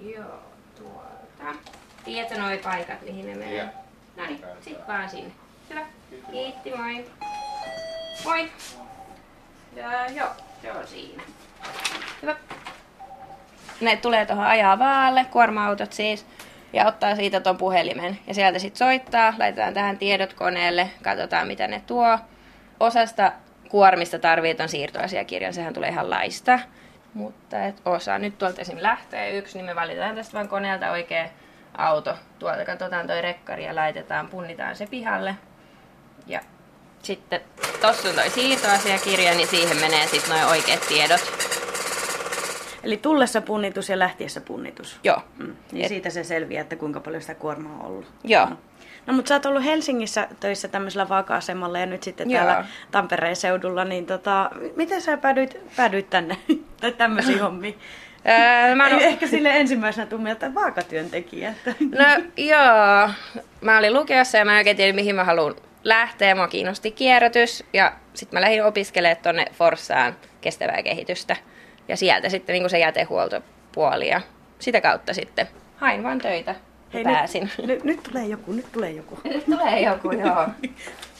Joo, tuolta. Tiedätkö noi paikat, mihin ne menee? No niin, sit vaan sinne. Hyvä. Kiitti, moi. Moi. Ja joo, se on siinä. Hyvä. Ne tulee tuohon ajaa vaalle, kuorma-autot siis, ja ottaa siitä ton puhelimen. Ja sieltä sitten soittaa, laitetaan tähän tiedot koneelle, katsotaan mitä ne tuo. Osasta kuormista tarvii ton siirtoasiakirjan, sehän tulee ihan laista. Mutta et osa nyt tuolta esim. lähtee yksi, niin me valitaan tästä vaan koneelta oikea auto. Tuolta katsotaan toi rekkari ja laitetaan, punnitaan se pihalle. Ja sitten tossa on toi siirtoasiakirja, niin siihen menee sitten noin oikeat tiedot. Eli tullessa punnitus ja lähtiessä punnitus. Joo. Mm. Niin Et- siitä se selviää, että kuinka paljon sitä kuormaa on ollut. Joo. No mutta sä oot ollut Helsingissä töissä tämmöisellä vaaka-asemalla ja nyt sitten Joo. täällä Tampereen seudulla, niin tota, miten sä päädyit, päädyit tänne tai tämmöisiin hommiin? Öö, mä Ei en... ehkä sille ensimmäisenä tuu mieltä vaakatyöntekijä. No joo, mä olin lukiossa ja mä en oikein tiedä mihin mä haluan lähteä. Mua kiinnosti kierrätys ja sitten mä lähdin opiskelemaan tonne Forssaan kestävää kehitystä. Ja sieltä sitten niin se jätehuoltopuoli ja sitä kautta sitten hain vaan töitä ja pääsin. Nyt, nyt, nyt tulee joku, nyt tulee joku. Nyt tulee joku, joo.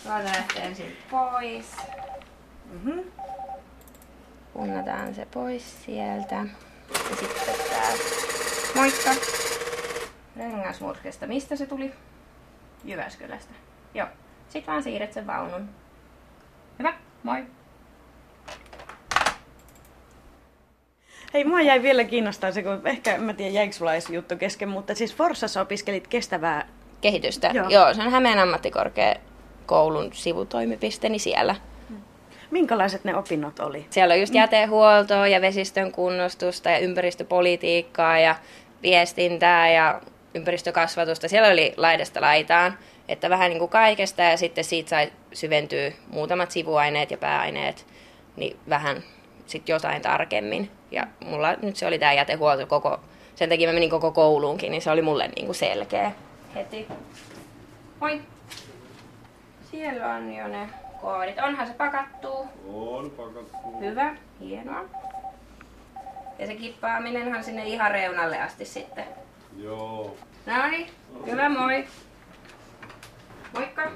Tuolta lähtee ensin pois. Mhm. Punnataan se pois sieltä. Ja sitten tää. Moikka. Rengasmurskesta. Mistä se tuli? Jyväskylästä. Joo. Sitten vaan siirret sen vaunun. Hyvä. Moi. Hei, mua jäi vielä kiinnostaa se, kun ehkä, en mä tiedä jäikö sulla edes juttu kesken, mutta siis Forssassa opiskelit kestävää. Kehitystä. Joo. Joo. Se on Hämeen ammattikorkeakoulun sivutoimipiste, niin siellä. Minkälaiset ne opinnot oli? Siellä on just jätehuoltoa ja vesistön kunnostusta ja ympäristöpolitiikkaa ja viestintää ja ympäristökasvatusta. Siellä oli laidasta laitaan, että vähän niin kuin kaikesta ja sitten siitä sai syventyä muutamat sivuaineet ja pääaineet, niin vähän sitten jotain tarkemmin. Ja mulla nyt se oli tämä jätehuolto koko, sen takia mä menin koko kouluunkin, niin se oli mulle niin kuin selkeä heti. Moi! Siellä on jo ne koodit. Onhan se pakattu. On pakattu. Hyvä, hienoa. Ja se kippaaminenhan sinne ihan reunalle asti sitten. Joo. No niin, hyvä moi. Moikka.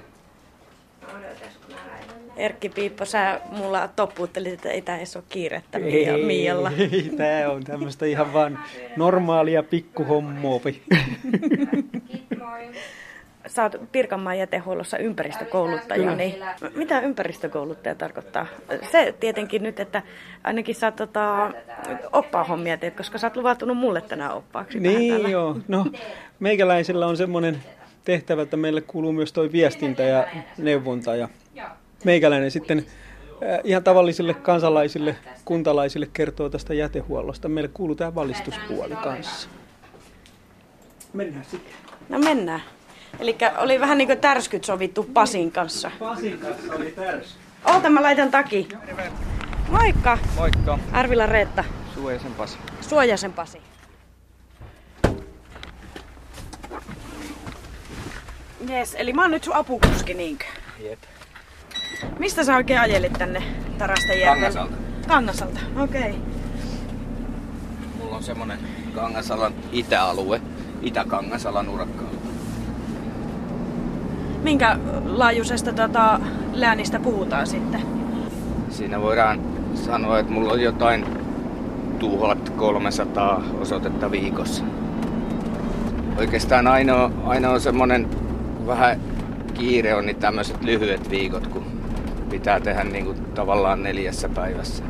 Odotas, kun mä laitan tän. Erkki Piippo, sä mulla toppuuttelit, että ei tää edes ole kiirettä Mia, Mialla. ei, tää on tämmöistä ihan vaan normaalia pikkuhommoopi. Sä oot Pirkanmaan jätehuollossa ympäristökouluttaja, Kyllä. niin mitä ympäristökouluttaja tarkoittaa? Se tietenkin nyt, että ainakin sä tota, oppaa hommia teet, koska sä oot luvattunut mulle tänään oppaaksi. Niin joo, no meikäläisellä on semmoinen tehtävä, että meille kuuluu myös toi viestintä ja neuvonta ja meikäläinen sitten äh, ihan tavallisille kansalaisille, kuntalaisille kertoo tästä jätehuollosta. Meille kuuluu tämä valistuspuoli kanssa. Mennään sitten. No mennään. Eli oli vähän niin kuin tärskyt sovittu Pasin kanssa. Pasin kanssa oli tärs. Oota, mä laitan taki. Moikka, Moikka, Arvila Reetta. Suojasen Pasi. Suojasen Pasi. Jes, eli mä oon nyt sun apukuski niinkö? Jep. Mistä sä oikein ajelit tänne Tarastajärvelle? Kangasalta. Kangasalta, okei. Okay. Mulla on semmonen Kangasalan itäalue, Itä-Kangasalan urakka Minkä laajuisesta tota, läänistä puhutaan sitten? Siinä voidaan sanoa, että mulla on jotain 1300 osoitetta viikossa. Oikeastaan ainoa, ainoa semmonen vähän kiire on niin tämmöiset lyhyet viikot, kun pitää tehdä niin kuin tavallaan neljässä päivässä.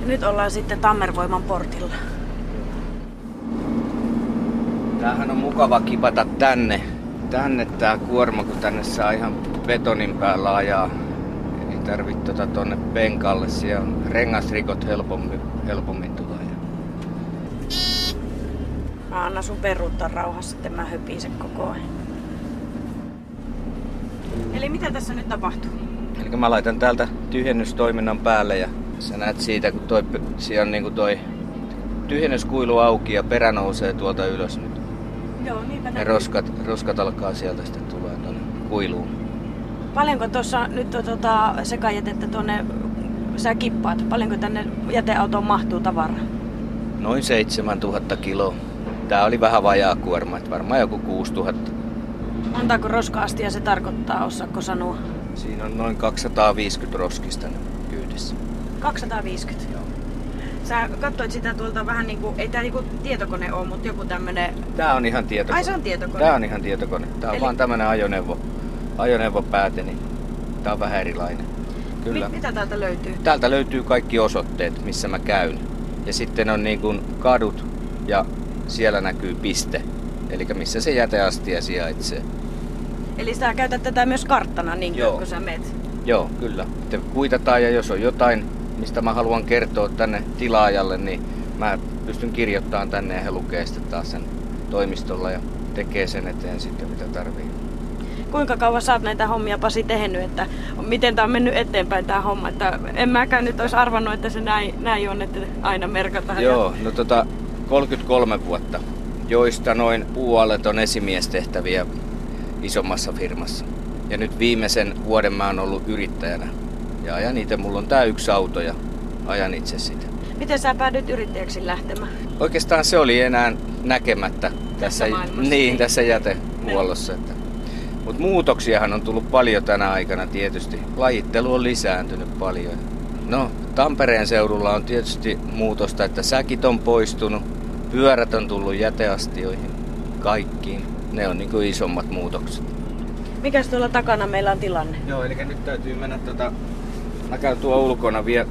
Ja nyt ollaan sitten Tammervoiman portilla. Tämähän on mukava kipata tänne, tänne tää kuorma, kun tänne saa ihan betonin päällä ajaa. Ei tarvitse tota tonne penkalle, siellä on rengasrikot helpommin, helpommin tulee. Mä annan sun peruuttaa rauhassa, sitten mä höpisen koko ajan. Eli mitä tässä nyt tapahtuu? Eli mä laitan täältä tyhjennystoiminnan päälle ja sä näet siitä, kun toi, siellä on niinku toi tyhjennyskuilu auki ja perä nousee tuolta ylös nyt. Joo, niinpä Ne roskat, roskat alkaa sieltä sitten tulee tonne kuiluun. Paljonko tuossa nyt on tota, sekajätettä tuonne, sä kippaat, paljonko tänne jäteautoon mahtuu tavaraa? Noin 7000 kiloa. Tää oli vähän vajaa kuorma, että varmaan joku 6000. Montako roska-astia se tarkoittaa, osaako sanoa? Siinä on noin 250 roskista kyydissä. 250. Joo. Sä katsoit sitä tuolta vähän niinku, ei tää niinku tietokone ole, mutta joku tämmönen... Tää on ihan tietokone. Ai se on tietokone? Tää on ihan tietokone. Tää on Eli- vaan tämmönen ajoneuvo, ajoneuvopääte, niin tää on vähän erilainen. Kyllä. Mit, mitä täältä löytyy? Täältä löytyy kaikki osoitteet, missä mä käyn. Ja sitten on niin kuin kadut ja siellä näkyy piste. Eli missä se jäteastia sijaitsee. Eli sä käytät tätä myös karttana, niin Joo. kun sä meet. Joo, kyllä. Sitten kuitataan ja jos on jotain, mistä mä haluan kertoa tänne tilaajalle, niin mä pystyn kirjoittamaan tänne ja he lukee sitten taas sen toimistolla ja tekee sen eteen sitten mitä tarvii. Kuinka kauan sä oot näitä hommia Pasi tehnyt, että miten tää on mennyt eteenpäin tää homma? Että en mäkään nyt olisi arvannut, että se näin, näin on, että aina merkataan. Joo, no tota 33 vuotta, joista noin puolet on esimiestehtäviä isommassa firmassa. Ja nyt viimeisen vuoden mä oon ollut yrittäjänä. Ja ajan itse, mulla on tää yksi auto ja ajan itse sitä. Miten sä päädyit yrittäjäksi lähtemään? Oikeastaan se oli enää näkemättä tässä, maailmassa. niin, tässä jätehuollossa. Että. Mutta muutoksiahan on tullut paljon tänä aikana tietysti. Lajittelu on lisääntynyt paljon. No, Tampereen seudulla on tietysti muutosta, että säkit on poistunut, pyörät on tullut jäteastioihin, kaikkiin. Ne on niinku isommat muutokset. Mikäs tuolla takana meillä on tilanne? Joo, eli nyt täytyy mennä tota... Mä käyn tuo ulkona vielä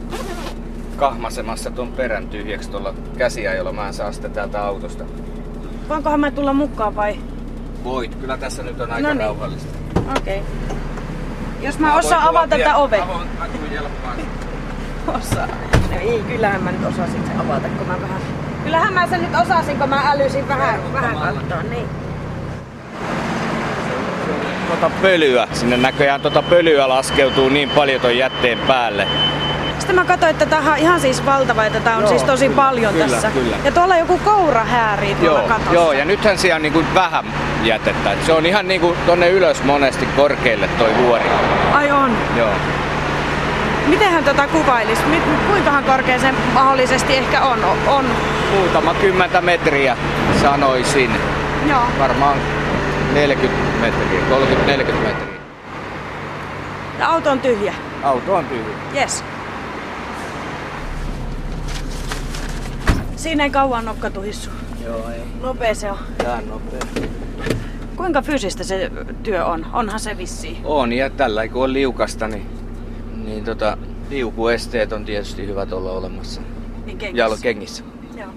kahmasemassa tuon perän tyhjäksi tuolla käsiajolla. Mä en saa sitä täältä autosta. Voinkohan mä tulla mukaan vai? Voit, kyllä tässä nyt on aika No niin. rauhallista. Okei. Okay. Jos mä osaan avata tätä ovea. Avoin akujelppaan. Osaa. No ei, kyllähän mä nyt osasin sen avata, kun mä vähän... Kyllähän mä sen nyt osasin, kun mä älysin vähän, vähän katsoa, niin. Tota pölyä. Sinne näköjään tota pölyä laskeutuu niin paljon ton jätteen päälle. Sitten mä katsoin, että tämä on ihan siis valtava, että tää on Joo, siis tosi kyllä, paljon kyllä, tässä. kyllä. Ja tuolla joku koura häärii tuolla Joo, katossa. joo, ja nythän siellä on niinku vähän jätettä. Et se on ihan niinku tonne ylös monesti korkealle toi vuori. Ai on. Joo. Mitenhän tota kuvailisi? Kuinkahan korkea se mahdollisesti ehkä on? On. Muutama kymmentä metriä sanoisin. Joo. Varmaan 40 metriä, 30-40 metriä. Auto on tyhjä. Auto on tyhjä. Yes. Siinä ei kauan nokka tuhissu. Joo, ei. Nopea se on. Tää nopea. Kuinka fyysistä se työ on? Onhan se vissiin. On, ja tällä kun on liukasta, niin, niin tota, liukuesteet on tietysti hyvät olla olemassa. Niin kengissä. Jalkengissä. Joo.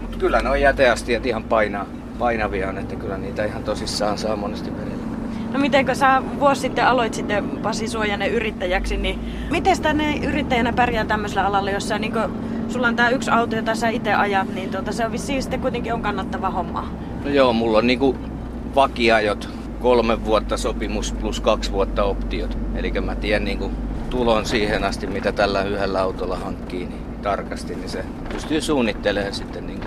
Mutta kyllä ne on jäteastiat ihan painaa, painavia on, että kyllä niitä ihan tosissaan saa monesti vedellä. No miten kun sä vuosi sitten aloit sitten Pasi Suojanen yrittäjäksi, niin miten tänne yrittäjänä pärjää tämmöisellä alalla, jossa niin sulla on tää yksi auto, jota sä itse ajat, niin tuota, se on vissiin sitten kuitenkin on kannattava homma. No joo, mulla on niinku vakiajot, kolme vuotta sopimus plus kaksi vuotta optiot. Eli mä tiedän niinku tulon siihen asti, mitä tällä yhdellä autolla hankkii niin tarkasti, niin se pystyy suunnittelemaan sitten. Niinku.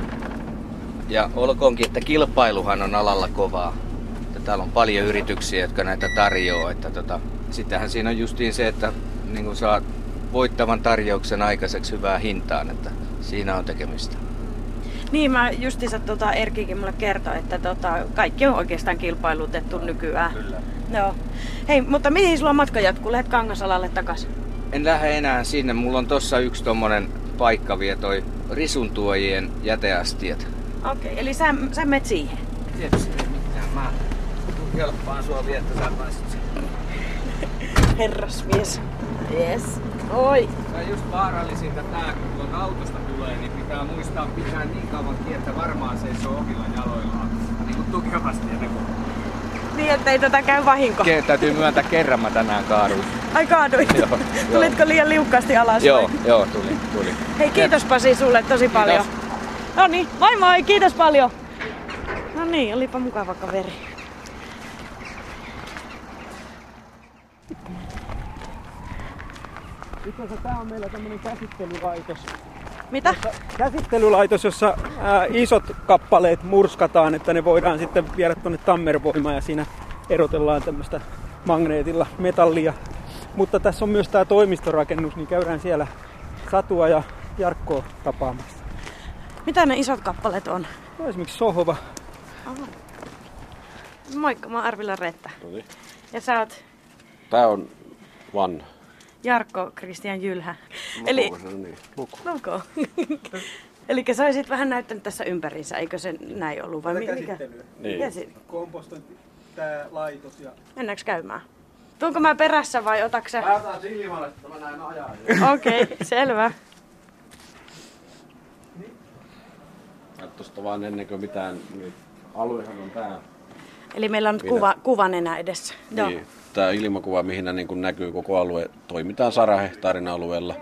Ja olkoonkin, että kilpailuhan on alalla kovaa. Että täällä on paljon yrityksiä, jotka näitä tarjoaa. Että tota, sitähän siinä on justiin se, että niin saa voittavan tarjouksen aikaiseksi hyvää hintaan, että siinä on tekemistä. Niin, mä justiinsa tota Erkikin mulle kertoi, että tota, kaikki on oikeastaan kilpailutettu nykyään. Kyllä. Joo. Hei, mutta mihin sulla matka jatkuu? Lähet Kangasalalle takas. En lähde enää sinne. Mulla on tossa yksi tommonen paikka vielä toi risuntuojien jäteastiat. Okei, okay, eli sä, sä menet siihen. Tietysti ei mitään. Mä kelppaan sua vielä, että sä pääsit sinne. Herrasmies. Yes. Oi. On just vaarallisinta tää, kun tuolta autosta tulee, niin pitää muistaa pitää niin kauan kiinni, että varmaan seisoo omilla jaloillaan. Niin kuin tukevasti ennen kuin... Niin, ettei tätä käy vahinko. Ke- täytyy myöntää kerran mä tänään kaaduin. Ai kaaduit. Joo, joo. Tulitko liian liukkaasti alas? Joo, vai? joo, tuli, tuli. Hei, kiitos Pasi sulle tosi paljon. No niin, moi moi, kiitos paljon. No niin, olipa mukava kaveri. Itse asiassa tää on meillä tämmönen käsittelylaitos. Mitä? Käsittelylaitos, jossa ää, isot kappaleet murskataan, että ne voidaan sitten viedä tuonne Tammervoimaan ja siinä erotellaan tämmöistä magneetilla metallia. Mutta tässä on myös tämä toimistorakennus, niin käydään siellä Satua ja Jarkkoa tapaamassa. Mitä ne isot kappaleet on? No, esimerkiksi sohva. Moikka, mä oon Arvilla Retta. Noniin. Ja sä oot Tää on vanha. Jarkko Kristian Jylhä. Eli No niin. Luko. Eli sä olisit vähän näyttänyt tässä ympäriinsä, eikö se näin ollut? Vai mi- mikä? käsittelyä. Niin. Käsi. Kompostointi, tää laitos ja... Mennäänkö käymään? Tuonko mä perässä vai otaks sä? otan silmälle, että mä näen ajaa. Okei, okay, selvä. Tosta vaan ennen kuin mitään, niin aluehan on tää. Eli meillä on nyt Minä- kuva, kuvan enää edessä. Joo. Tää ilmakuva, mihin niin kuin näkyy koko alue. Toimitaan 100 hehtaarin alueella.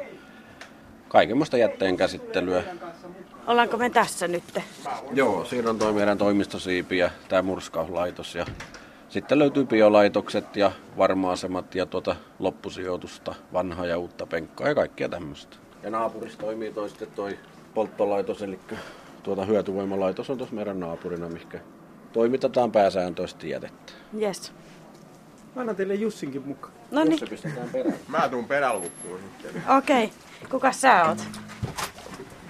Kaikenmoista jätteen käsittelyä. Ollaanko me tässä nyt? Joo, siinä on toi meidän toimistosiipi ja tämä murskauslaitos. Ja sitten löytyy biolaitokset ja varma-asemat ja tuota loppusijoitusta, vanhaa ja uutta penkkaa ja kaikkea tämmöistä. Ja naapurissa toimii toi sitten toi polttolaitos, eli tuota hyötyvoimalaitos on tuossa meidän naapurina, mikä toimitetaan pääsääntöisesti jätettä. Yes. Mä annan teille Jussinkin mukaan. No niin, pistetään perään. Mä tuun perälukkuun sitten. okei. Okay. Kuka sä oot?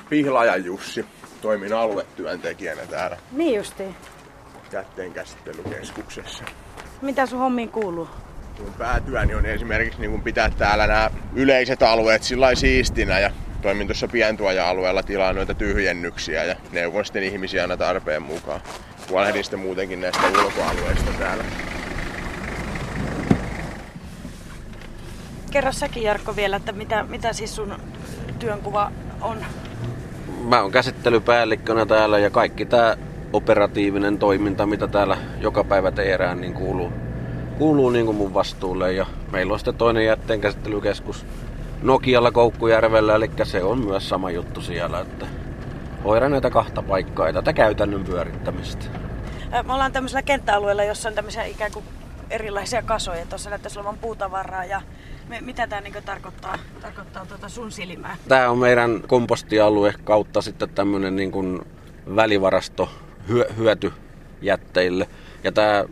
Pihlaja Jussi. Toimin aluetyöntekijänä täällä Niin justiin. jätteenkäsittelykeskuksessa. Mitä sun hommiin kuuluu? Mun päätyöni on esimerkiksi niin pitää täällä nämä yleiset alueet sillä siistinä ja toimin tuossa pientuoja-alueella tilaa noita tyhjennyksiä ja neuvon sitten ihmisiä aina tarpeen mukaan. Huolehdin sitten muutenkin näistä ulkoalueista täällä. Kerro säkin Jarkko vielä, että mitä, mitä siis sun työnkuva on. Mä oon käsittelypäällikkönä täällä ja kaikki tää operatiivinen toiminta, mitä täällä joka päivä tehdään, niin kuuluu, kuuluu niin kuin mun vastuulle. Ja meillä on sitten toinen jätteenkäsittelykeskus Nokialla Koukkujärvellä, eli se on myös sama juttu siellä, että hoidan näitä kahta paikkaa ja tätä käytännön pyörittämistä. Me ollaan tämmöisellä kenttäalueella, jossa on tämmöisiä ikään kuin erilaisia kasoja. Tuossa näyttäisi olevan puutavaraa ja me, mitä tämä niinku tarkoittaa, tarkoittaa tuota sun silmää? Tämä on meidän kompostialue kautta sitten tämmöinen niin kuin välivarasto hyö, hyötyjätteille. Ja tämä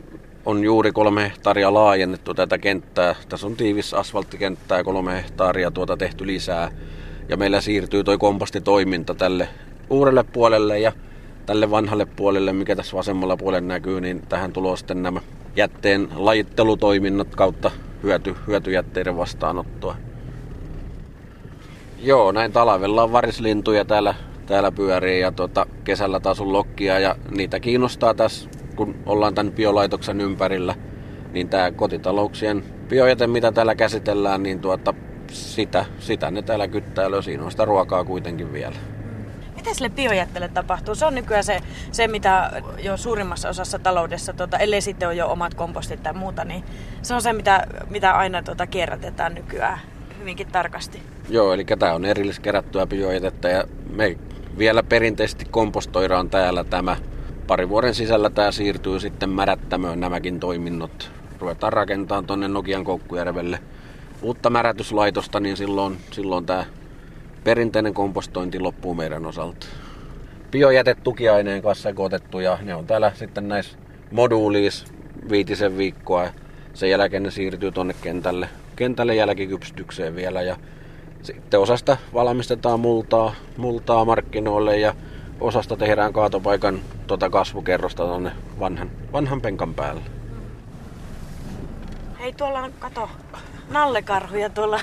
on juuri kolme hehtaaria laajennettu tätä kenttää. Tässä on tiivis asfalttikenttää kolme hehtaaria tuota tehty lisää. Ja meillä siirtyy toi kompostitoiminta tälle uudelle puolelle ja tälle vanhalle puolelle, mikä tässä vasemmalla puolella näkyy, niin tähän tulee sitten nämä jätteen lajittelutoiminnot kautta hyöty, hyötyjätteiden vastaanottoa. Joo, näin talvella on varislintuja täällä, täällä pyörii ja tuota, kesällä taas on lokkia ja niitä kiinnostaa tässä, kun ollaan tämän biolaitoksen ympärillä, niin tämä kotitalouksien biojäte, mitä täällä käsitellään, niin tuota, sitä, sitä ne täällä kyttää ylös. Siinä on sitä ruokaa kuitenkin vielä. Mitä sille biojätteelle tapahtuu? Se on nykyään se, se mitä jo suurimmassa osassa taloudessa, tuota, ellei sitten ole jo omat kompostit tai muuta, niin se on se, mitä, mitä aina tuota, kierrätetään nykyään hyvinkin tarkasti. Joo, eli tämä on erilliskerättyä biojätettä ja me vielä perinteisesti kompostoidaan täällä tämä. Pari vuoden sisällä tämä siirtyy sitten märättämöön nämäkin toiminnot. Ruvetaan rakentamaan tuonne Nokian Koukkujärvelle uutta märätyslaitosta, niin silloin, silloin tämä perinteinen kompostointi loppuu meidän osalta. Biojäte tukiaineen kanssa sekoitettu ja ne on täällä sitten näissä moduulis viitisen viikkoa. Sen jälkeen ne siirtyy tuonne kentälle, kentälle jälkikypsytykseen vielä ja sitten osasta valmistetaan multaa, multaa markkinoille ja osasta tehdään kaatopaikan tota kasvukerrosta tuonne vanhan, vanhan penkan päälle. Hei, tuolla on, kato, nallekarhuja tuolla.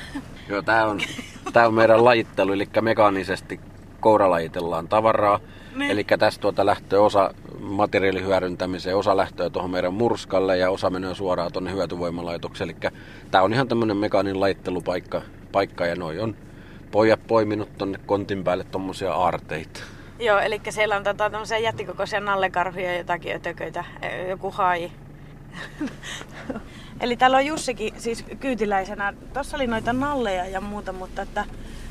Joo, tää on, tää on meidän lajittelu, eli mekaanisesti kouralajitellaan tavaraa. Niin. Eli tästä tuota lähtee osa materiaalihyödyntämiseen, osa lähtee tuohon meidän murskalle ja osa menee suoraan tuonne hyötyvoimalaitokseen. Eli tää on ihan tämmönen mekaanin lajittelupaikka paikka, ja noi on pojat poiminut tonne kontin päälle tommosia aarteita. Joo, eli siellä on tota, tämmöisiä jättikokoisia nallekarhuja ja jotakin ötököitä, e, joku hai. eli täällä on Jussikin siis kyytiläisenä. Tuossa oli noita nalleja ja muuta, mutta että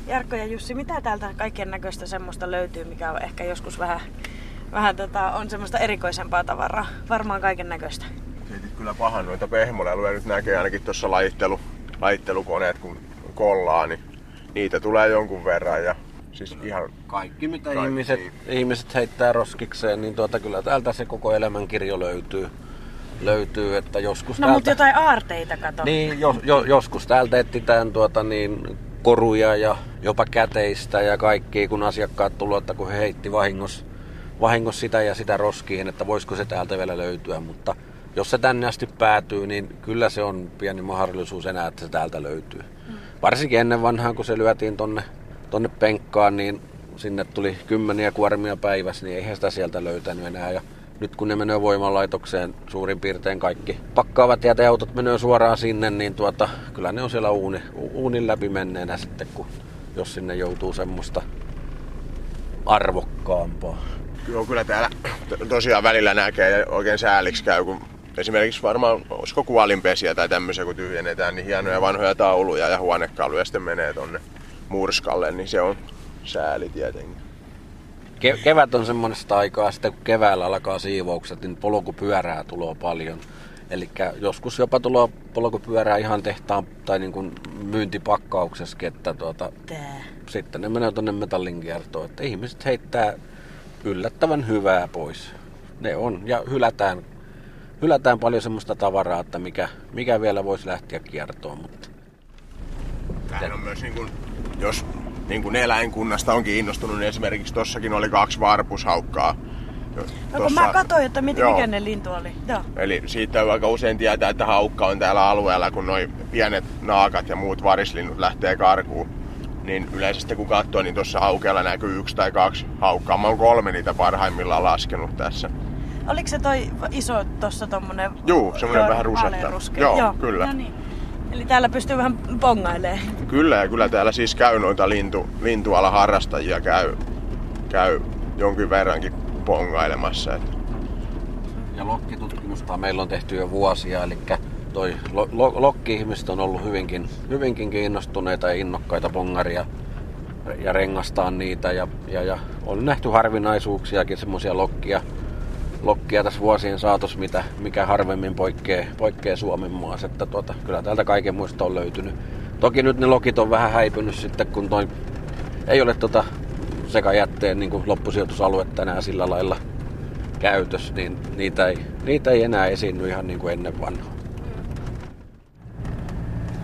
Jarkko ja Jussi, mitä täältä kaiken näköistä semmoista löytyy, mikä on ehkä joskus vähän, vähän tota, on semmoista erikoisempaa tavaraa? Varmaan kaiken näköistä. Heitit kyllä pahan noita pehmoleluja nyt näkee ainakin tuossa lajittelu, lajittelukoneet kun kollaa, niin niitä tulee jonkun verran ja siis ihan Kaikki mitä Kaikki. ihmiset, ihmiset heittää roskikseen, niin tuota, kyllä täältä se koko elämänkirjo löytyy. Löytyy että joskus No täältä... mutta jotain aarteita kato. Niin, jo, jo, joskus täältä etsitään tuota, niin koruja ja jopa käteistä ja kaikki, kun asiakkaat tulivat, että kun he heitti vahingossa vahingos sitä ja sitä roskiin, että voisiko se täältä vielä löytyä, mutta jos se tänne asti päätyy, niin kyllä se on pieni mahdollisuus enää, että se täältä löytyy. Mm. Varsinkin ennen vanhaan, kun se lyötiin tonne, tonne penkkaan, niin sinne tuli kymmeniä kuormia päivässä, niin eihän sitä sieltä löytänyt enää. Ja nyt kun ne menee voimalaitokseen suurin piirtein kaikki pakkaavat jäteautot menee suoraan sinne, niin tuota, kyllä ne on siellä uuni, uunin läpi menneenä sitten, kun, jos sinne joutuu semmoista arvokkaampaa. Joo, kyllä täällä tosiaan välillä näkee ja oikein sääliksi käy, kun esimerkiksi varmaan, olisiko kuolinpesiä tai tämmöisiä, kun tyhjennetään, niin hienoja vanhoja tauluja ja huonekaluja sitten menee tonne murskalle, niin se on sääli tietenkin. Ke- kevät on semmoista aikaa, sitten kun keväällä alkaa siivoukset, niin polkupyörää tulee paljon. Eli joskus jopa tulee polkupyörää ihan tehtaan tai niin kuin myyntipakkauksessakin, että tuota, sitten ne menee tuonne metallinkiertoon. Että ihmiset heittää yllättävän hyvää pois. Ne on, ja hylätään, hylätään paljon semmoista tavaraa, että mikä, mikä vielä voisi lähteä kiertoon. Mutta... Tämähän on myös niin kuin, jos niin kuin eläinkunnasta on kiinnostunut, niin esimerkiksi tossakin oli kaksi varpushaukkaa. No kun mä katsoin, että mit, mikä ne lintu oli. Joo. Eli siitä aika usein tietää, että haukka on täällä alueella, kun noin pienet naakat ja muut varislinnut lähtee karkuun. Niin yleisesti kun katsoo, niin tuossa haukeella näkyy yksi tai kaksi haukkaa. Mä oon kolme niitä parhaimmillaan laskenut tässä. Oliko se toi iso tossa tommonen... Juu, semmonen vähän rusetta. Joo, Joo, kyllä. No niin. Eli täällä pystyy vähän bongailemaan. Kyllä, ja kyllä täällä siis käy noita lintu, lintuala harrastajia käy, käy jonkin verrankin bongailemassa. Että. Ja lokkitutkimusta meillä on tehty jo vuosia, eli toi lo, lo, lokki-ihmiset on ollut hyvinkin, hyvinkin kiinnostuneita ja innokkaita bongaria ja rengastaa niitä. Ja, ja, ja on nähty harvinaisuuksiakin, semmoisia lokkia, lokkia tässä vuosien saatossa, mitä, mikä harvemmin poikkeaa, poikkeaa Suomen maassa. Että tuota, kyllä täältä kaiken muista on löytynyt. Toki nyt ne lokit on vähän häipynyt sitten, kun toi ei ole tota sekajätteen niin kuin loppusijoitusaluetta enää sillä lailla käytössä, niin niitä ei, niitä ei enää esiinny ihan niin kuin ennen vanhaa.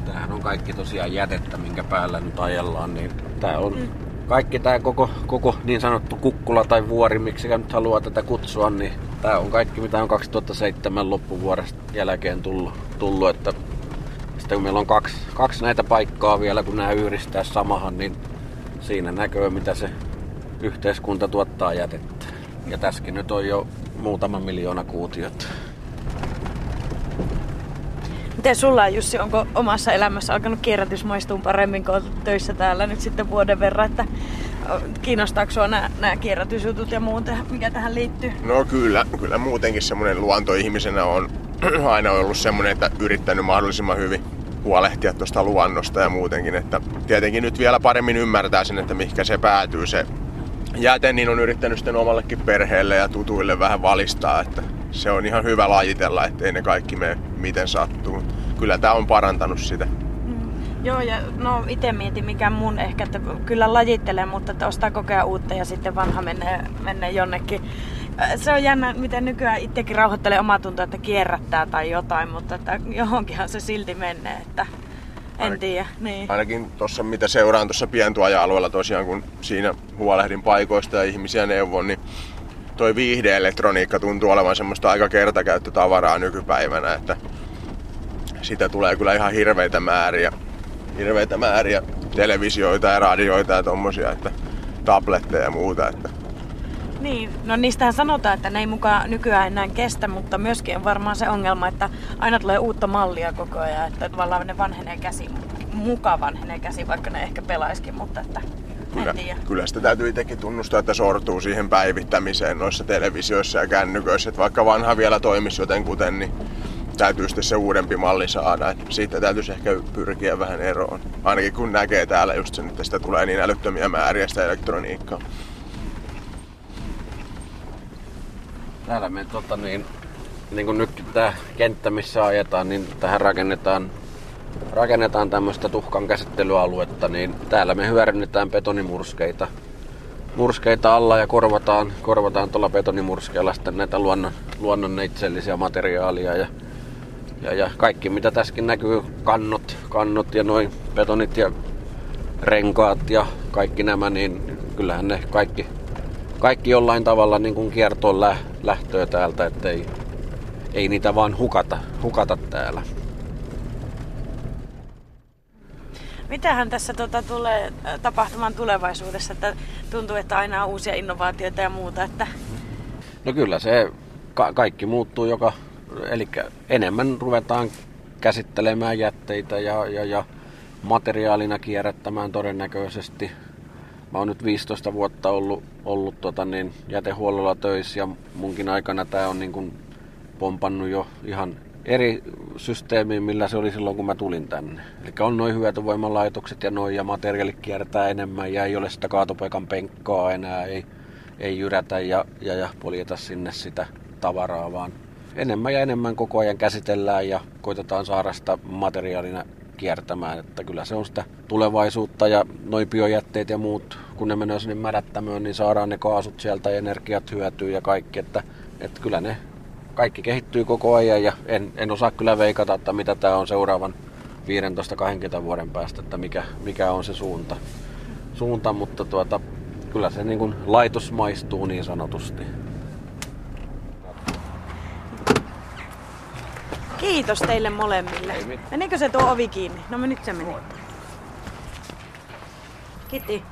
Tämähän on kaikki tosiaan jätettä, minkä päällä nyt ajellaan, niin tää on mm kaikki tämä koko, koko niin sanottu kukkula tai vuori, miksi nyt haluaa tätä kutsua, niin tämä on kaikki mitä on 2007 loppuvuodesta jälkeen tullut. tullut että sitten kun meillä on kaksi, kaksi näitä paikkaa vielä, kun nämä yhdistää samahan, niin siinä näkyy mitä se yhteiskunta tuottaa jätettä. Ja tässäkin nyt on jo muutama miljoona kuutiota. Miten sulla Jussi, onko omassa elämässä alkanut kierrätys maistua paremmin kuin töissä täällä nyt sitten vuoden verran, että kiinnostaako sinua nämä, nämä kierrätysjutut ja muut, mikä tähän liittyy? No kyllä, kyllä muutenkin semmoinen luontoihmisenä on aina ollut semmoinen, että yrittänyt mahdollisimman hyvin huolehtia tuosta luonnosta ja muutenkin, että tietenkin nyt vielä paremmin ymmärtää sen, että mihinkä se päätyy se jäte, niin on yrittänyt sitten omallekin perheelle ja tutuille vähän valistaa, että se on ihan hyvä lajitella, ettei ne kaikki mene miten sattuu. Kyllä tämä on parantanut sitä. Joo, ja no itse mietin mikä mun ehkä, että kyllä lajittelee, mutta että ostaa kokea uutta ja sitten vanha menee, menee jonnekin. Äh, se on jännä, miten nykyään itsekin rauhoittelee omaa tuntoa, että kierrättää tai jotain, mutta että johonkinhan se silti menee, että en tiedä. Niin. Ainakin tuossa mitä seuraan tuossa pientuaja-alueella tosiaan, kun siinä huolehdin paikoista ja ihmisiä neuvon, niin toi viihdeelektroniikka tuntuu olevan semmoista aika kertakäyttötavaraa nykypäivänä, että sitä tulee kyllä ihan hirveitä määriä, hirveitä määriä televisioita ja radioita ja tommosia, että tabletteja ja muuta. Että. Niin, no niistähän sanotaan, että ne ei mukaan nykyään enää kestä, mutta myöskin on varmaan se ongelma, että aina tulee uutta mallia koko ajan, että tavallaan ne vanhenee käsi, mukaan vanhenee käsi, vaikka ne ehkä pelaiskin, mutta että kyllä, kyllä sitä täytyy itsekin tunnustaa, että sortuu siihen päivittämiseen noissa televisioissa ja kännyköissä. Että vaikka vanha vielä toimisi jotenkuten, niin täytyy sitten se uudempi malli saada. Että siitä täytyisi ehkä pyrkiä vähän eroon. Ainakin kun näkee täällä just sen, että sitä tulee niin älyttömiä määriä sitä elektroniikkaa. Täällä me tota niin, niin kuin nyt tämä kenttä, missä ajetaan, niin tähän rakennetaan rakennetaan tämmöistä tuhkan käsittelyaluetta, niin täällä me hyödynnetään betonimurskeita murskeita alla ja korvataan, korvataan tuolla betonimurskeella sitten näitä luonnon, luonnon materiaalia ja, ja, ja, kaikki mitä tässäkin näkyy, kannot, kannot ja noin betonit ja renkaat ja kaikki nämä, niin kyllähän ne kaikki, kaikki jollain tavalla niin kuin kiertoon lä, lähtöä täältä, että ei, ei niitä vaan hukata, hukata täällä. Mitähän tässä tota, tulee äh, tapahtumaan tulevaisuudessa, että tuntuu, että aina on uusia innovaatioita ja muuta, että No kyllä se ka- kaikki muuttuu, joka, eli enemmän ruvetaan käsittelemään jätteitä ja, ja, ja materiaalina kierrättämään todennäköisesti. Mä oon nyt 15 vuotta ollut, ollut tota niin, jätehuollolla töissä ja munkin aikana tämä on niin kuin pompannut jo ihan eri systeemiin, millä se oli silloin, kun mä tulin tänne. Eli on noin hyötyvoimalaitokset ja noin ja materiaalit kiertää enemmän ja ei ole sitä kaatopaikan penkkaa enää, ei, ei jyrätä ja, ja, ja poljeta sinne sitä tavaraa, vaan enemmän ja enemmän koko ajan käsitellään ja koitetaan saada sitä materiaalina kiertämään, että kyllä se on sitä tulevaisuutta ja noin biojätteet ja muut, kun ne menee sinne mädättämöön, niin saadaan ne kaasut sieltä ja energiat hyötyy ja kaikki, että, että kyllä ne kaikki kehittyy koko ajan ja en, en osaa kyllä veikata, että mitä tämä on seuraavan 15-20 vuoden päästä, että mikä, mikä on se suunta, suunta mutta tuota, kyllä se niin kuin laitos maistuu niin sanotusti. Kiitos teille molemmille. Menikö se tuo ovi kiinni? No nyt se meni. Kiitti.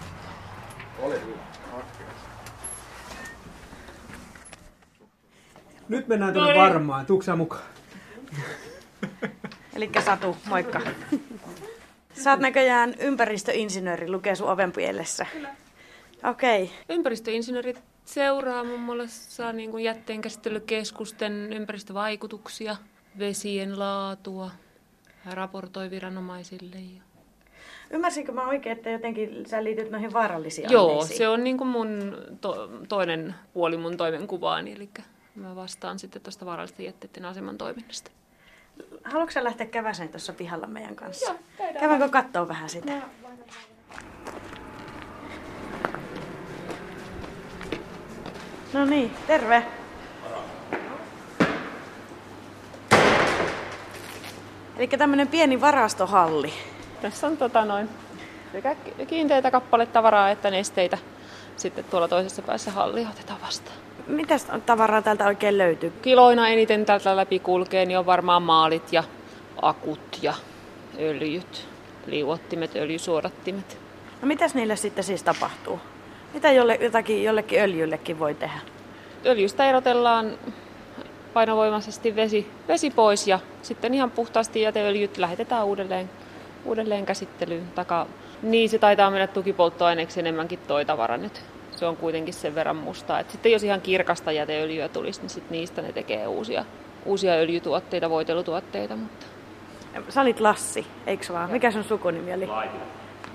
Nyt mennään tuonne varmaan. Tuukko sä mukaan? Eli Satu, moikka. Sä oot näköjään ympäristöinsinööri, lukee sun ovenpielessä. Okei. Okay. Ympäristöinsinöörit seuraa muun muassa niin jätteenkäsittelykeskusten ympäristövaikutuksia, vesien laatua, raportoi viranomaisille. Ja... Ymmärsinkö mä oikein, että jotenkin sä liityt noihin vaarallisiin Joo, aineisiin? se on niin kuin mun to- toinen puoli mun toimenkuvaani, eli mä vastaan sitten tuosta vaarallisten jätteiden aseman toiminnasta. Haluatko sä lähteä käväseen tuossa pihalla meidän kanssa? Joo, Käydäänkö katsoa vähän sitä? No niin, terve. Eli tämmönen pieni varastohalli. Tässä on tota noin sekä kiinteitä kappaletavaraa että nesteitä. Sitten tuolla toisessa päässä hallia otetaan vastaan. Mitäs tavaraa täältä oikein löytyy? Kiloina eniten täältä läpi kulkee, niin on varmaan maalit ja akut ja öljyt, liuottimet, öljysuodattimet. No mitäs niille sitten siis tapahtuu? Mitä jolle, jotakin, jollekin öljyllekin voi tehdä? Öljystä erotellaan painovoimaisesti vesi, vesi pois ja sitten ihan puhtaasti jäteöljyt lähetetään uudelleen, uudelleen käsittelyyn. Taka, niin se taitaa mennä tukipolttoaineeksi enemmänkin toi tavara nyt. Se on kuitenkin sen verran mustaa. Et sitten jos ihan kirkasta jäteöljyä tulisi, niin sit niistä ne tekee uusia, uusia öljytuotteita, voitelutuotteita. Mutta Sä olit Lassi, eikö vaan? Mikä sun sukunimi oli? Laitinen.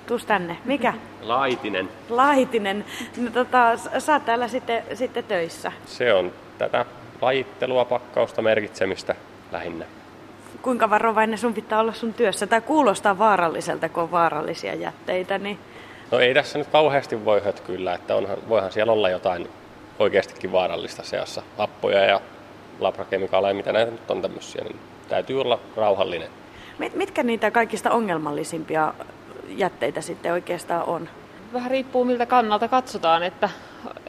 Tuus tänne. Mikä? Laitinen. Laitinen. No, tota, sä oot täällä sitten, sitten töissä. Se on tätä lajittelua, pakkausta, merkitsemistä lähinnä. Kuinka varovainen sun pitää olla sun työssä? Tai kuulostaa vaaralliselta, kun on vaarallisia jätteitä. Niin... No ei tässä nyt kauheasti voi hötkyillä, että onhan, voihan siellä olla jotain oikeastikin vaarallista seassa. Happoja ja labrakemikaaleja, mitä näitä nyt on tämmöisiä, niin täytyy olla rauhallinen. Mit, mitkä niitä kaikista ongelmallisimpia jätteitä sitten oikeastaan on? vähän riippuu miltä kannalta katsotaan, että,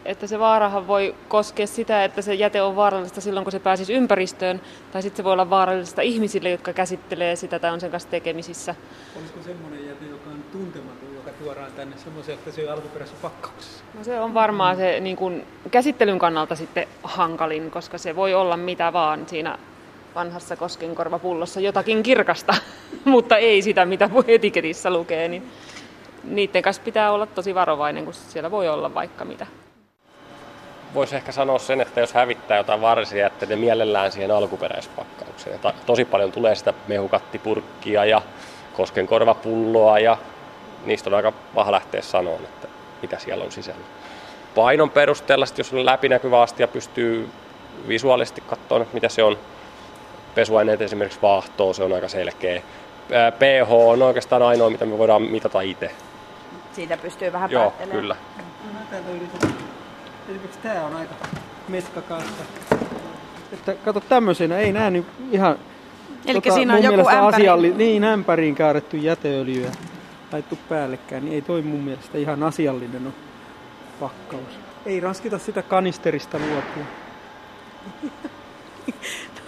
että se vaarahan voi koskea sitä, että se jäte on vaarallista silloin, kun se pääsisi ympäristöön, tai sitten se voi olla vaarallista ihmisille, jotka käsittelee sitä tai on sen kanssa tekemisissä. Olisiko semmoinen jäte, joka on tuntematon, joka tuodaan tänne semmoisen, että se on alkuperäisessä pakkauksessa? No se on varmaan se niin kuin, käsittelyn kannalta sitten hankalin, koska se voi olla mitä vaan siinä vanhassa koskenkorvapullossa jotakin kirkasta, mutta ei sitä, mitä etiketissä lukee. Niin niiden kanssa pitää olla tosi varovainen, kun siellä voi olla vaikka mitä. Voisi ehkä sanoa sen, että jos hävittää jotain vaarallisia jätteitä, mielellään siihen alkuperäispakkaukseen. Ta- tosi paljon tulee sitä mehukattipurkkia ja koskenkorvapulloa ja niistä on aika paha lähteä sanoa, että mitä siellä on sisällä. Painon perusteella, sit jos on läpinäkyvä astia, pystyy visuaalisesti katsoa, mitä se on. Pesuaineet esimerkiksi vaahtoo, se on aika selkeä. PH on oikeastaan ainoa, mitä me voidaan mitata itse. Siitä pystyy vähän Joo, päättelemään. kyllä. Yritän. Esimerkiksi tää on aika metkakassa. Että kato tämmöisenä, ei nää nyt ihan... Elikkä siinä on joku. Asialli, niin, ämpäriin kääretty jäteöljyä. laittu päällekkäin, niin ei toi mun mielestä ihan asiallinen ole pakkaus. Ei raskita sitä kanisterista luopua.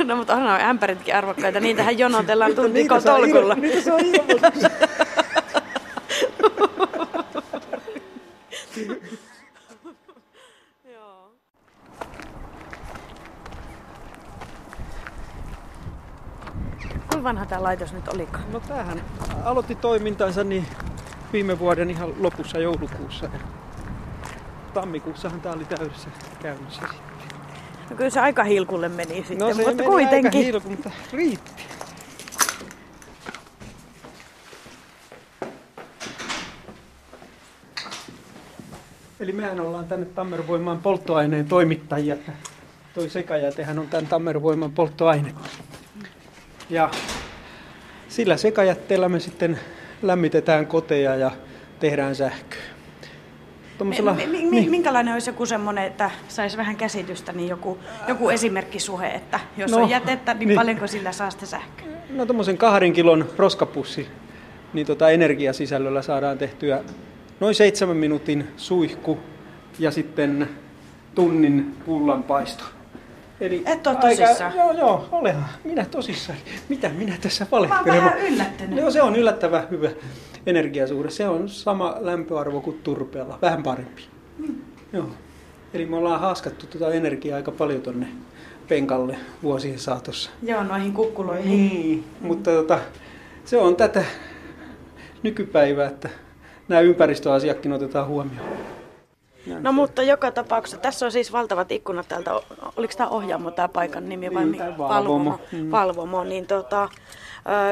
No mutta onhan ämpäritkin arvokkaita, niitähän jonotellaan tuntiko Niitä saa Niitä saa Kuinka vanha tämä laitos nyt olikaan? No tämähän aloitti toimintansa niin viime vuoden ihan lopussa joulukuussa. Tammikuussahan tämä oli täydessä käynnissä. sitten. No kyllä se aika hilkulle meni sitten, No se mutta meni kuitenkin. aika hilku, mutta riitti. Eli mehän ollaan tänne Tammervoimaan polttoaineen toimittajia. Toi sekajätehän on tämän Tammervoiman polttoainetta. Ja sillä sekajätteellä me sitten lämmitetään koteja ja tehdään sähköä. Tommosella, Mi- mi- mi- minkälainen olisi joku semmoinen, että saisi vähän käsitystä, niin joku, joku esimerkkisuhe, että jos No, on jätettä, niin, niin. paljonko sillä saa sitä sähköä? No tommosen kahden kilon roskapussi, niin tota energiasisällöllä saadaan tehtyä noin seitsemän minuutin suihku ja sitten tunnin pullanpaisto. Eli Et oo tosissaan? Joo, joo, olehan. Minä tosissaan. Mitä minä tässä Mä valehtelen? vähän yllättynyt. Joo, se on yllättävän hyvä energiasuhde. Se on sama lämpöarvo kuin turpeella, vähän parempi. Mm. Joo. Eli me ollaan haaskattu tuota energiaa aika paljon tonne penkalle vuosien saatossa. Joo, noihin kukkuloihin. Niin, mutta tota, se on tätä nykypäivää, että nämä ympäristöasiatkin otetaan huomioon. No mutta joka tapauksessa, tässä on siis valtavat ikkunat täältä, oliko tämä Ohjaamo tämä paikan nimi vai Niin, mi- tai Valvomo. Mm. Valvomo, niin tota,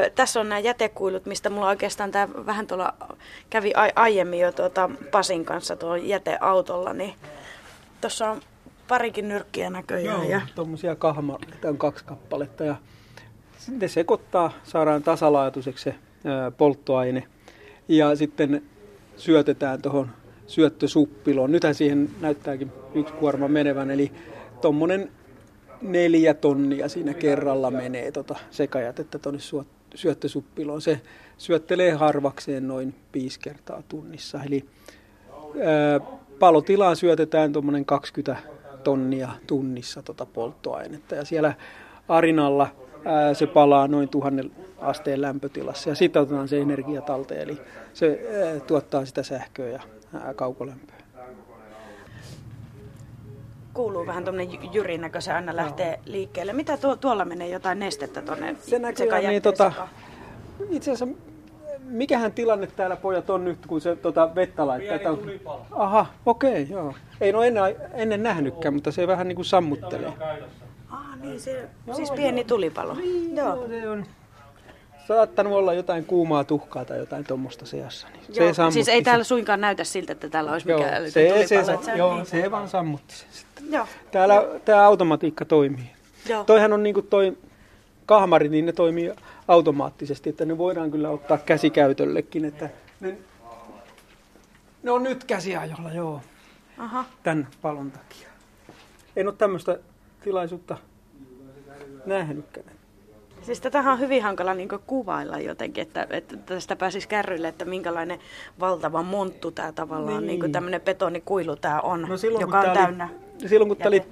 ö, tässä on nämä jätekuilut, mistä mulla oikeastaan tämä vähän tuolla kävi ai- aiemmin jo tuota Pasin kanssa tuo jäteautolla, niin tuossa on parikin nyrkkiä näköjään. Joo, Ja, tuommoisia kahmareita on kaksi kappaletta ja sitten sekoittaa, saadaan tasalaatuiseksi se polttoaine ja sitten syötetään tuohon syöttösuppiloon. Nythän siihen näyttääkin yksi kuorma menevän, eli tuommoinen neljä tonnia siinä kerralla menee tota sekajätettä tuonne syöttösuppiloon. Se syöttelee harvakseen noin viisi kertaa tunnissa. Eli ää, palotilaan syötetään tuommoinen 20 tonnia tunnissa tota polttoainetta ja siellä Arinalla ää, se palaa noin tuhannen asteen lämpötilassa ja sitten otetaan se energia talteen, eli se ää, tuottaa sitä sähköä ja ää, kaukolämpöä. kuuluu vähän tuommoinen jyrinä, kun se aina lähtee liikkeelle. Mitä tuo, tuolla menee jotain nestettä tuonne Se näkyy, niin tota, itse asiassa mikähän tilanne täällä pojat on nyt, kun se tota, vettä laittaa? Pieni tulipalo. Aha, okei, joo. Ei no ennen, ennen nähnytkään, mutta se vähän niin kuin sammuttelee. Niin, se, siis pieni tulipalo. Joo. Se on saattanut olla jotain kuumaa tuhkaa tai jotain tuommoista seassa. Niin se Joo, sammutti siis ei täällä suinkaan näytä siltä, että täällä olisi Joo, mikään se, tulipalo. se, että se, on joo, niin- se vaan sammutti sen sitten. Joo, Täällä tämä automatiikka toimii. joo. Toihan on niinku toi kahmari, niin ne toimii automaattisesti, että ne voidaan kyllä ottaa käsikäytöllekin, että ne, ne on nyt käsiajolla, joo, Aha. tämän palon takia. En ole tämmöistä tilaisuutta nähnytkään. Siis tätähän on hyvin hankala niin kuvailla jotenkin, että, että tästä pääsisi kärryille, että minkälainen valtava monttu tämä tavallaan, niin. Niin. niin tämmöinen betonikuilu tämä on, No silloin, joka on tää täynnä. Oli, silloin, kun oli,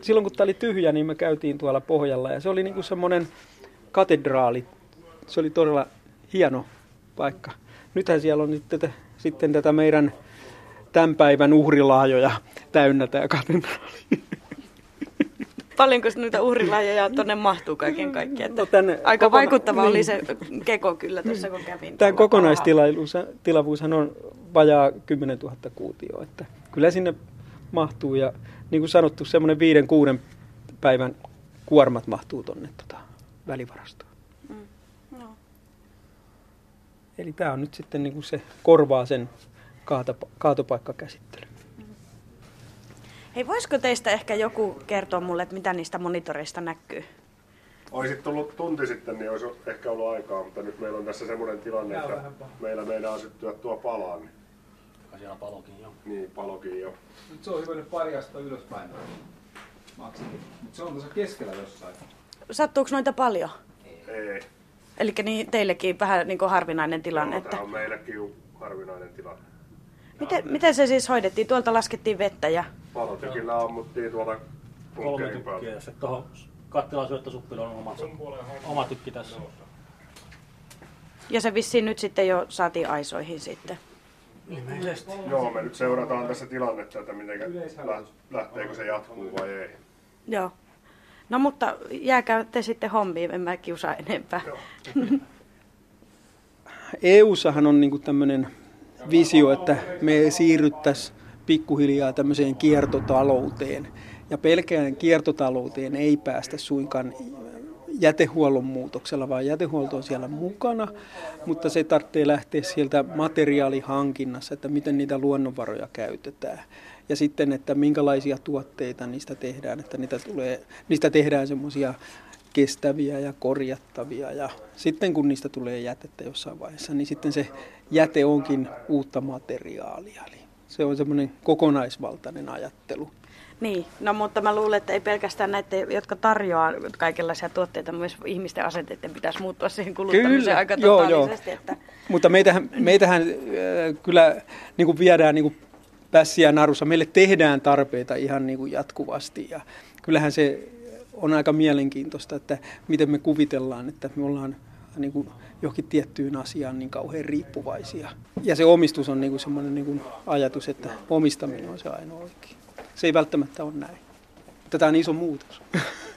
silloin kun tämä oli tyhjä, niin me käytiin tuolla pohjalla ja se oli niinku semmoinen katedraali. Se oli todella hieno paikka. Nythän siellä on nyt tätä, sitten tätä meidän tämän päivän uhrilaajoja täynnä tämä katedraali. Paljonko noita uhrilajeja tuonne mahtuu kaiken kaikkiaan? No Aika kokona- vaikuttava oli niin. se keko kyllä tuossa, kun kävin. Tuolla kokonaistilavuushan on vajaa 10 000 kuutioa. Että kyllä sinne mahtuu ja niin kuin sanottu, semmoinen viiden kuuden päivän kuormat mahtuu tuonne tota, välivarastoon. Joo. Eli tämä on nyt sitten niin kuin se korvaa sen kaatopaikkakäsittely. Hei, voisiko teistä ehkä joku kertoa mulle, että mitä niistä monitoreista näkyy? Olisit tullut tunti sitten, niin olisi ehkä ollut aikaa, mutta nyt meillä on tässä semmoinen tilanne, että meillä meinaa syttyä tuo palaan. Niin, Siellä palokin jo. niin palokin jo. Nyt se on hyvä nyt astaa ylöspäin. Mutta se on tuossa keskellä jossain. Sattuuko noita paljon? Ei. Eli niin teillekin vähän niin kuin harvinainen tilanne. Joo, Että... tämä on meillekin harvinainen tilanne. Miten, miten se siis hoidettiin? Tuolta laskettiin vettä ja... Palotykillä ammuttiin tuolla Kolme tykkiä ja sitten tuohon kattilan syöttösuppilla on oma, oma tykki tässä. Ja se vissiin nyt sitten jo saatiin aisoihin sitten. Ilmeisesti. Joo, me nyt seurataan tässä tilannetta, että miten, lähteekö se jatkuu vai ei. Joo. No mutta jääkää te sitten hommiin, en mä kiusaa enempää. EU-sahan on niin tämmöinen visio, että me siirryttäisiin pikkuhiljaa tämmöiseen kiertotalouteen. Ja pelkään kiertotalouteen ei päästä suinkaan jätehuollon muutoksella, vaan jätehuolto on siellä mukana, mutta se tarvitsee lähteä sieltä materiaalihankinnassa, että miten niitä luonnonvaroja käytetään. Ja sitten, että minkälaisia tuotteita niistä tehdään, että niitä, tulee, niistä tehdään semmoisia kestäviä ja korjattavia. Ja sitten kun niistä tulee jätettä jossain vaiheessa, niin sitten se jäte onkin uutta materiaalia. Eli se on semmoinen kokonaisvaltainen ajattelu. Niin, no mutta mä luulen, että ei pelkästään näiden, jotka tarjoaa kaikenlaisia tuotteita, myös ihmisten asenteiden pitäisi muuttua siihen kuluttamiseen Kyllä, aika joo, totaalisesti. joo. Että, Mutta meitähän, meitähän äh, kyllä niin kuin viedään niin kuin pässiä narussa. Meille tehdään tarpeita ihan niin kuin jatkuvasti ja kyllähän se on aika mielenkiintoista, että miten me kuvitellaan, että me ollaan niin kuin johonkin tiettyyn asiaan niin kauhean riippuvaisia. Ja se omistus on niin kuin semmoinen niin ajatus, että omistaminen on se ainoa oikein. Se ei välttämättä ole näin. Tätä on iso muutos.